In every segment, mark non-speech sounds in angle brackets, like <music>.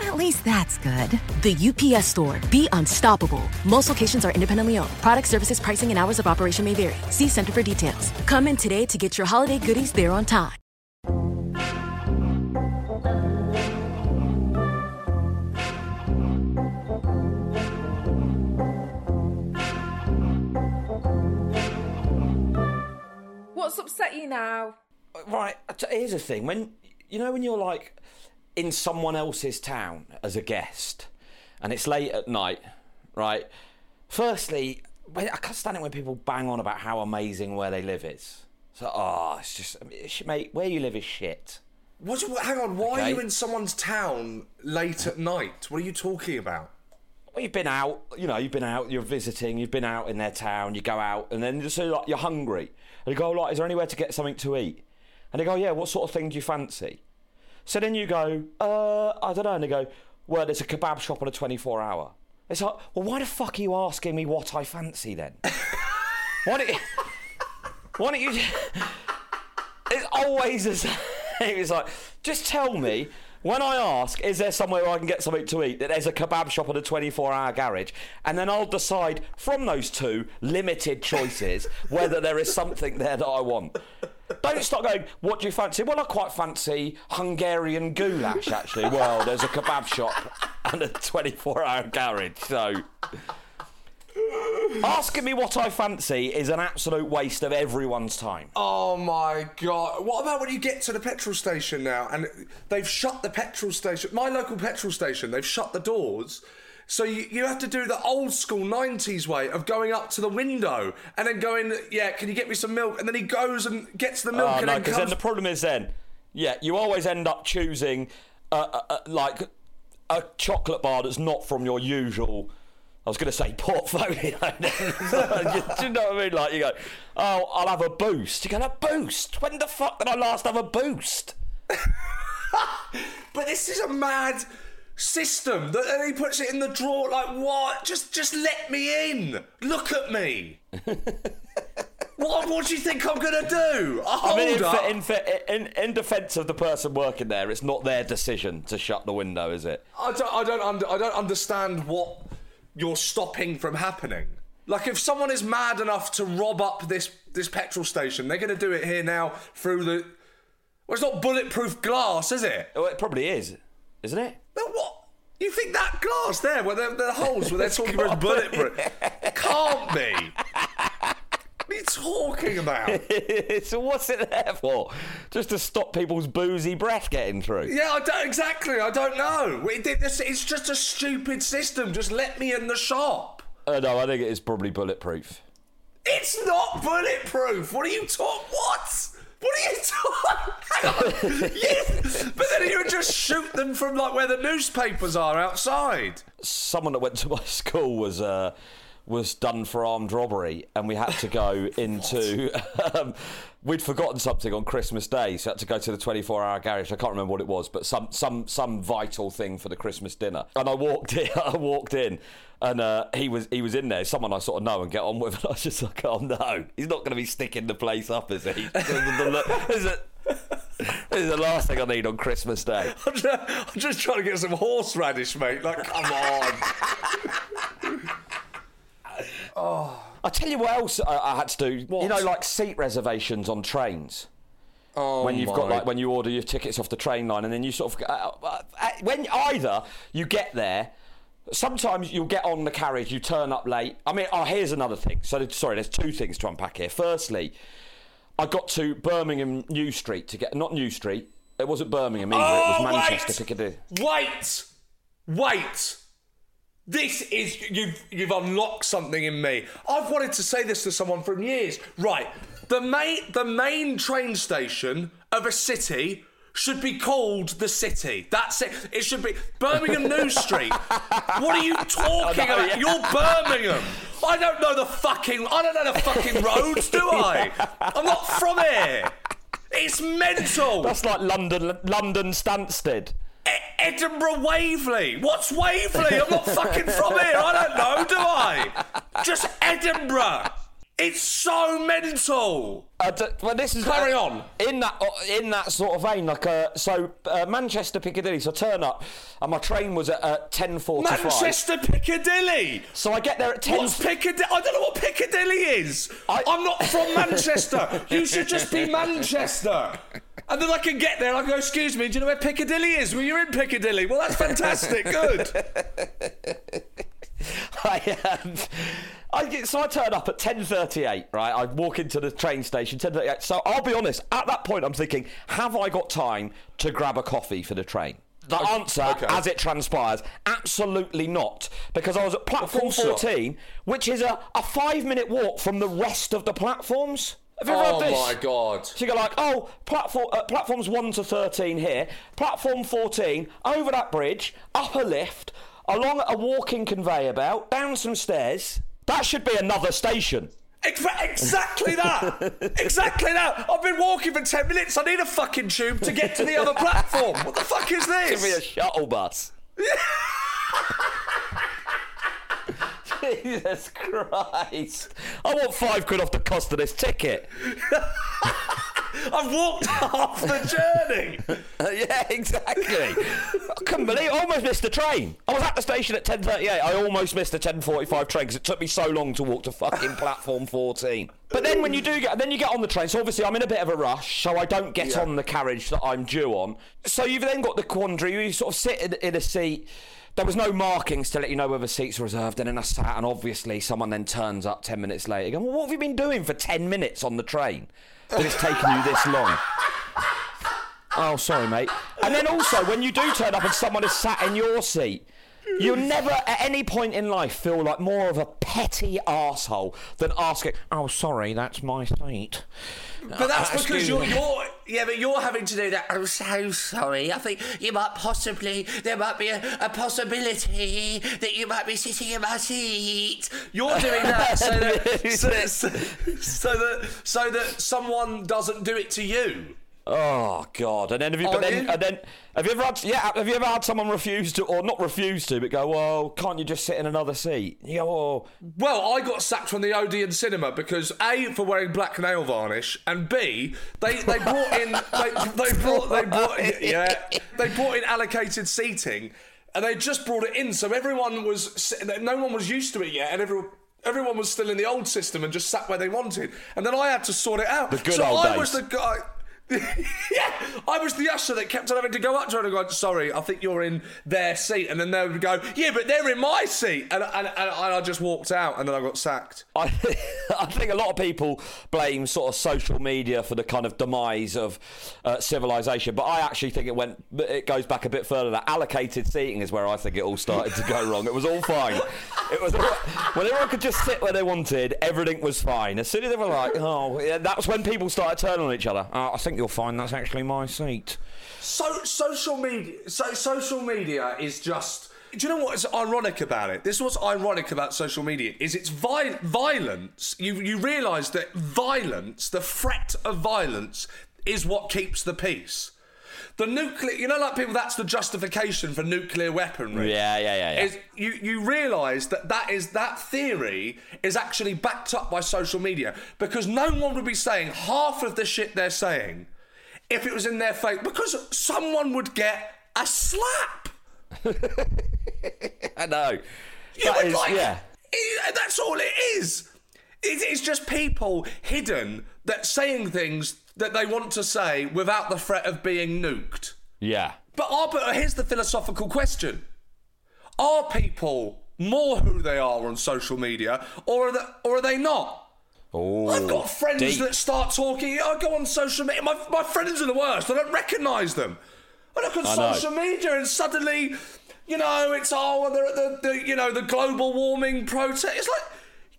At least that's good. The UPS store. Be unstoppable. Most locations are independently owned. Product services, pricing, and hours of operation may vary. See Center for details. Come in today to get your holiday goodies there on time. What's upset you now? Right, here's the thing. When you know when you're like in someone else's town as a guest, and it's late at night, right? Firstly, I can't stand it when people bang on about how amazing where they live is. So, oh, it's just, mate, where you live is shit. What, hang on, why okay? are you in someone's town late at night? What are you talking about? Well, you've been out, you know, you've been out, you're visiting, you've been out in their town, you go out, and then just so like you're hungry, and you go, like, is there anywhere to get something to eat? And they go, yeah, what sort of thing do you fancy? So then you go, uh, I don't know, and they go, well, there's a kebab shop on a 24 hour. It's like, well, why the fuck are you asking me what I fancy then? <laughs> why don't you, why don't you, it's always the <laughs> same. It's like, just tell me when I ask, is there somewhere where I can get something to eat, that there's a kebab shop at a 24 hour garage, and then I'll decide from those two limited choices whether there is something there that I want. Don't start going, what do you fancy? Well, I quite fancy Hungarian goulash, actually. Well, there's a kebab shop and a 24 hour garage, so. Asking me what I fancy is an absolute waste of everyone's time. Oh my god. What about when you get to the petrol station now and they've shut the petrol station, my local petrol station, they've shut the doors. So you, you have to do the old school 90s way of going up to the window and then going, yeah, can you get me some milk? And then he goes and gets the milk oh, and no, then because comes... then the problem is then, yeah, you always end up choosing uh, uh, like a chocolate bar that's not from your usual I was going to say portfolio. <laughs> Do you know what I mean? Like you go, oh, I'll have a boost. You go, a boost? When the fuck did I last have a boost? <laughs> but this is a mad system that and he puts it in the drawer. Like what? Just, just let me in. Look at me. what? What do you think I'm going to do? I mean, in, in, in, in, defence of the person working there, it's not their decision to shut the window, is it? I don't. I don't. Under, I don't understand what you're stopping from happening. Like if someone is mad enough to rob up this this petrol station, they're going to do it here now through the. Well, it's not bulletproof glass, is it? Oh, it probably is, isn't it? No, what? You think that glass there, where the, the holes where they're <laughs> talking about bulletproof, can't be. What are you talking about? <laughs> so what's it there for? Just to stop people's boozy breath getting through? Yeah, I don't, exactly. I don't know. It's just a stupid system. Just let me in the shop. Uh, no, I think it is probably bulletproof. It's not bulletproof. What are you talking? What? What are you talking? <laughs> But then you would just shoot them from like where the newspapers are outside. Someone that went to my <laughs> school was. Uh, was done for armed robbery, and we had to go <laughs> into. um, we'd forgotten something on Christmas Day, so had to go to the 24-hour garage. I can't remember what it was, but some some some vital thing for the Christmas dinner. And I walked in. <laughs> I walked in, and uh, he was he was in there. Someone I sort of know and get on with. <laughs> And I was just like, oh no, he's not going to be sticking the place up, is he? This is the last thing I need on Christmas Day. I'm just, I'm just trying to get some horseradish, mate. Like, come on. I tell you what else I, I had to do. What? You know, like seat reservations on trains. Oh, when you've my. got like when you order your tickets off the train line, and then you sort of uh, uh, uh, when either you get there. Sometimes you'll get on the carriage, you turn up late. I mean, oh, here's another thing. So, sorry, there's two things to unpack here. Firstly, I got to Birmingham New Street to get not New Street. It wasn't Birmingham either. Oh, it was Manchester wait! Piccadilly. Wait, wait. This is you've you've unlocked something in me. I've wanted to say this to someone for years. Right, the main the main train station of a city should be called the city. That's it. It should be Birmingham New Street. What are you talking know, about? yeah. You're Birmingham. I don't know the fucking I don't know the fucking roads, do <laughs> I? I'm not from here. It's mental. That's like London, London Stansted. Edinburgh Waverley. What's Waverley? I'm not fucking from here. I don't know, do I? Just Edinburgh. It's so mental. Uh, d- well, this is Carry uh, on. in that uh, in that sort of vein. Like, uh, so uh, Manchester Piccadilly. So I turn up, and my train was at uh, ten forty-five. Manchester Piccadilly. So I get there at ten. What's Piccadilly? I don't know what Piccadilly is. I- I, am not from Manchester. you should just be Manchester. And then I can get there and I go, excuse me, do you know where Piccadilly is? Well, you're in Piccadilly. Well, that's fantastic. <laughs> Good. I, um, I get, so I turn up at ten thirty-eight. Right, I walk into the train station ten thirty-eight. So I'll be honest. At that point, I'm thinking, have I got time to grab a coffee for the train? The answer, okay. as it transpires, absolutely not. Because I was at platform course not. 14, which is a, a five minute walk from the rest of the platforms. Have you ever Oh had this? my God. So you go like, oh, platform, uh, platforms 1 to 13 here, platform 14, over that bridge, up a lift, along a walking conveyor belt, down some stairs. That should be another station. Exactly that. <laughs> exactly that. I've been walking for 10 minutes. I need a fucking tube to get to the other platform. What the fuck is this? Give me a this? shuttle bus. <laughs> <laughs> Jesus Christ. I want five quid off the cost of this ticket. <laughs> I've walked <laughs> half the journey. Yeah, exactly. I couldn't believe I almost missed the train. I was at the station at 10.38. I almost missed the 10.45 train because it took me so long to walk to fucking platform 14. But then when you do get, then you get on the train. So obviously I'm in a bit of a rush, so I don't get on the carriage that I'm due on. So you've then got the quandary. You sort of sit in, in a seat. There was no markings to let you know whether seats were reserved, and then I sat, and obviously someone then turns up 10 minutes later. Going, well, what have you been doing for 10 minutes on the train that it's taken you this long? Oh, sorry, mate. And then also, when you do turn up and someone is sat in your seat, you'll never at any point in life feel like more of a petty asshole than asking, oh, sorry, that's my seat. But that's because you're, me. you're, yeah, but you're having to do that. I'm so sorry. I think you might possibly, there might be a, a possibility that you might be sitting in my seat. You're doing that so that, <laughs> so, so, so that, so that someone doesn't do it to you. Oh God! And then have you? But oh, then, you? and then have you ever had? Yeah, have you ever had someone refuse to, or not refuse to, but go, "Well, can't you just sit in another seat?" You go, "Oh, Well, I got sacked from the Odeon cinema because A for wearing black nail varnish, and B they, they brought in they, they <laughs> brought they brought in, yeah they brought in allocated seating, and they just brought it in, so everyone was no one was used to it yet, and everyone. Everyone was still in the old system and just sat where they wanted, and then I had to sort it out. The good so old I was the guy. Yeah, <laughs> I was the usher that kept on having to go up to her and go, "Sorry, I think you're in their seat," and then they would go, "Yeah, but they're in my seat," and and, and, and I just walked out, and then I got sacked. I, <laughs> I think a lot of people blame sort of social media for the kind of demise of uh, civilization, but I actually think it went. It goes back a bit further. That allocated seating is where I think it all started to go wrong. It was all fine. <laughs> It was when everyone could just sit where they wanted. Everything was fine. As soon as they were like, "Oh," yeah, that's when people started turning on each other. Oh, I think you'll find that's actually my seat. So social media, so social media is just. Do you know what is ironic about it? This is what's ironic about social media is it's vi- violence. You you realise that violence, the threat of violence, is what keeps the peace. The nuclear, you know, like people, that's the justification for nuclear weaponry. Yeah, yeah, yeah, yeah. Is you you realise that that is that theory is actually backed up by social media because no one would be saying half of the shit they're saying if it was in their face because someone would get a slap. <laughs> I know. You That would is- like, yeah. it- that's all it is. It is just people hidden that saying things that they want to say without the threat of being nuked. Yeah. But, are, but here's the philosophical question: Are people more who they are on social media, or are they, or are they not? Oh, I've got friends deep. that start talking. I go on social media. My, my friends are the worst. I don't recognise them. I look on I know. social media and suddenly, you know, it's oh, they're at the, the you know the global warming protest. It's like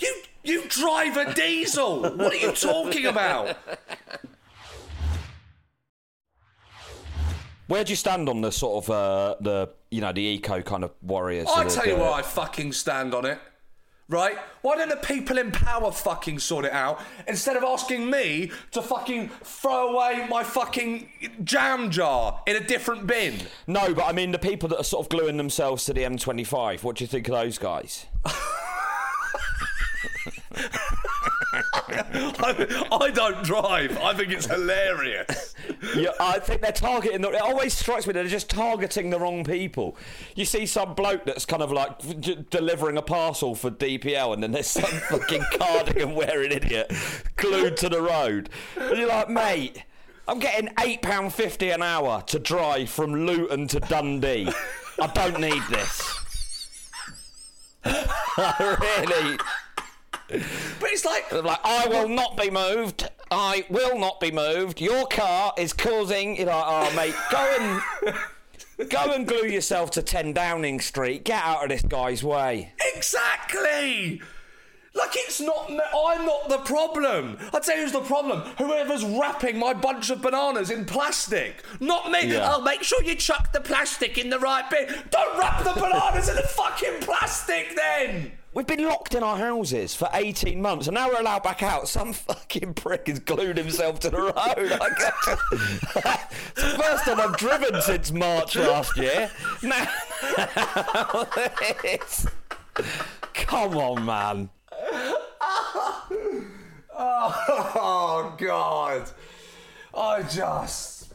you you drive a diesel. what are you talking about? Where do you stand on the sort of uh, the you know the eco kind of warriors? I tell you what, I fucking stand on it. Right? Why don't the people in power fucking sort it out instead of asking me to fucking throw away my fucking jam jar in a different bin? No, but I mean the people that are sort of gluing themselves to the M25. What do you think of those guys? <laughs> I, I don't drive. I think it's hilarious. Yeah, I think they're targeting. The, it always strikes me that they're just targeting the wrong people. You see some bloke that's kind of like d- delivering a parcel for DPL, and then there's some <laughs> fucking cardigan wearing idiot glued to the road. And you're like, mate. I'm getting eight pound fifty an hour to drive from Luton to Dundee. I don't need this. <laughs> really. But it's like, Like, I will not be moved. I will not be moved. Your car is causing. You're like, oh, mate, go and <laughs> go and glue yourself to 10 Downing Street. Get out of this guy's way. exactly. Like it's not. me- I'm not the problem. I tell you who's the problem. Whoever's wrapping my bunch of bananas in plastic, not me. Yeah. Oh, make sure you chuck the plastic in the right bin. Don't wrap the bananas in the fucking plastic, then. We've been locked in our houses for 18 months and now we're allowed back out. Some fucking prick has glued himself to the road. I guess. <laughs> it's the first time I've driven since March last year. Now, <laughs> this. Come on, man. Oh God! I just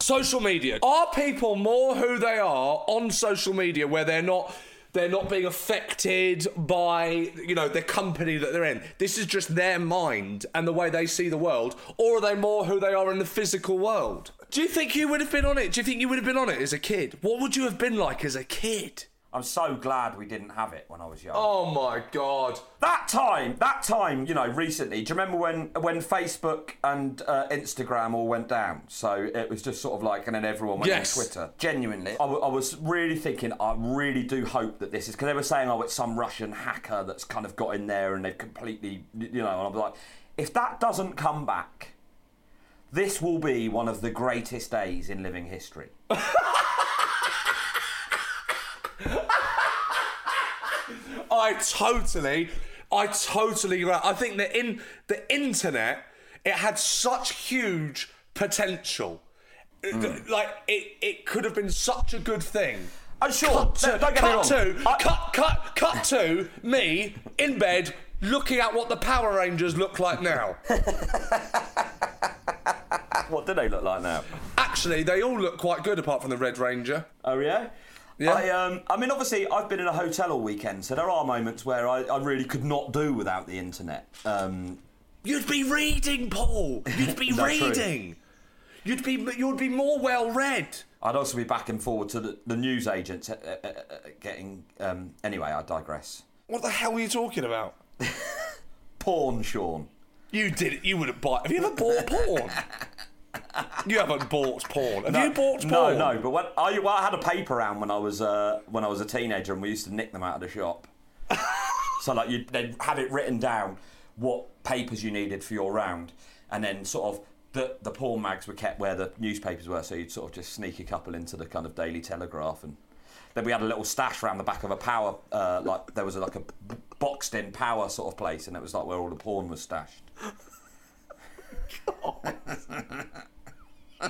social media. Are people more who they are on social media where they're not? They're not being affected by you know the company that they're in. This is just their mind and the way they see the world, or are they more who they are in the physical world? Do you think you would have been on it? Do you think you would have been on it as a kid? What would you have been like as a kid? I'm so glad we didn't have it when I was young. Oh my God! That time, that time, you know, recently. Do you remember when when Facebook and uh, Instagram all went down? So it was just sort of like, and then everyone went Yes. on Twitter. Genuinely, I, w- I was really thinking. I really do hope that this is because they were saying, oh, it's some Russian hacker that's kind of got in there and they've completely, you know. And I was like, if that doesn't come back, this will be one of the greatest days in living history. <laughs> I totally, I totally. I think that in the internet, it had such huge potential. It- hmm. Like it, it could have been such a good thing. I'm sure. Cut to, Don't get me cut wrong. to, I- cut, cut, cut to me in bed looking at what the Power Rangers look like now. <laughs> What do they look like now? Actually, they all look quite good apart from the Red Ranger. Oh yeah. Yeah. I, um, I mean, obviously, I've been in a hotel all weekend, so there are moments where I, I really could not do without the internet. Um, You'd be reading, Paul. You'd be <laughs> That's true. reading. You'd be you'd be more well read. I'd also be back and forward to the, the news agents uh, uh, uh, getting. Um, anyway, I digress. What the hell are you talking about? <laughs> Porn, Sean. You did it. You wouldn't buy. Have you ever bought porn? <laughs> <laughs> you haven't bought porn. Have you bought porn? no. no. But when I, well, I had a paper round when I was uh, when I was a teenager, and we used to nick them out of the shop. <laughs> so like you, they'd have it written down what papers you needed for your round, and then sort of the the porn mags were kept where the newspapers were. So you'd sort of just sneak a couple into the kind of Daily Telegraph, and then we had a little stash around the back of a power, uh, like there was a, like a b- boxed in power sort of place, and it was like where all the porn was stashed. <laughs> <laughs>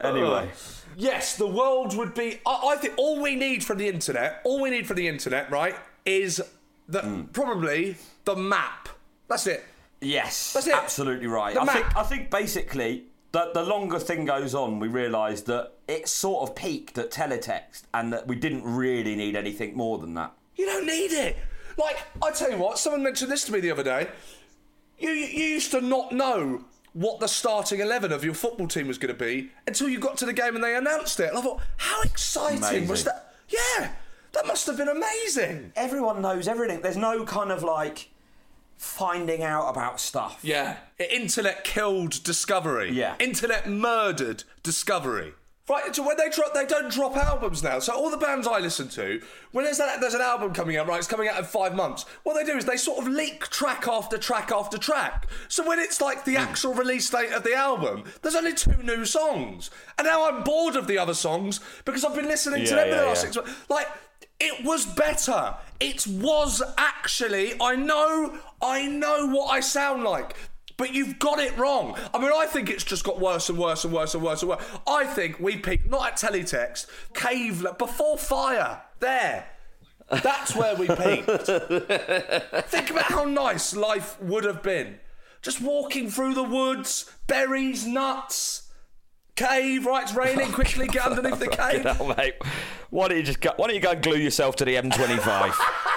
anyway. Yes, the world would be. I, I think all we need from the internet, all we need from the internet, right, is the Mm. probably the map. That's it. Yes, That's it. absolutely right. The I map. think I think basically the the longer thing goes on, we realise that it sort of peaked at teletext, and that we didn't really need anything more than that. You don't need it. Like, I tell you what, someone mentioned this to me the other day. You, you you used to not know what the starting 11 of your football team was going to be until you got to the game and they announced it. And I thought, how exciting was that? Yeah, that must have been amazing. Everyone knows everything. There's no kind of like finding out about stuff. Yeah. Internet killed discovery. Yeah. Internet murdered discovery. Right, so when they drop, they don't drop albums now. So all the bands I listen to, when there's, that, there's an album coming out, right, it's coming out in five months. What they do is they sort of leak track after track after track. So when it's like the hmm. actual release date of the album, there's only two new songs, and now I'm bored of the other songs because I've been listening to Yeah, them for the last yeah. six months. Like it was better. It was actually. I know. I know what I sound like. But you've got it wrong. I mean, I think it's just got worse and worse and worse and worse and worse. I think we peaked not at teletext, cave before fire. There. That's where we peaked. <laughs> think about how nice life would have been. Just walking through the woods, berries, nuts, cave. Right, it's raining. Oh, quickly get underneath the cave. Hell, mate. Why don't you just go, why don't you go and glue yourself to the M25? <laughs>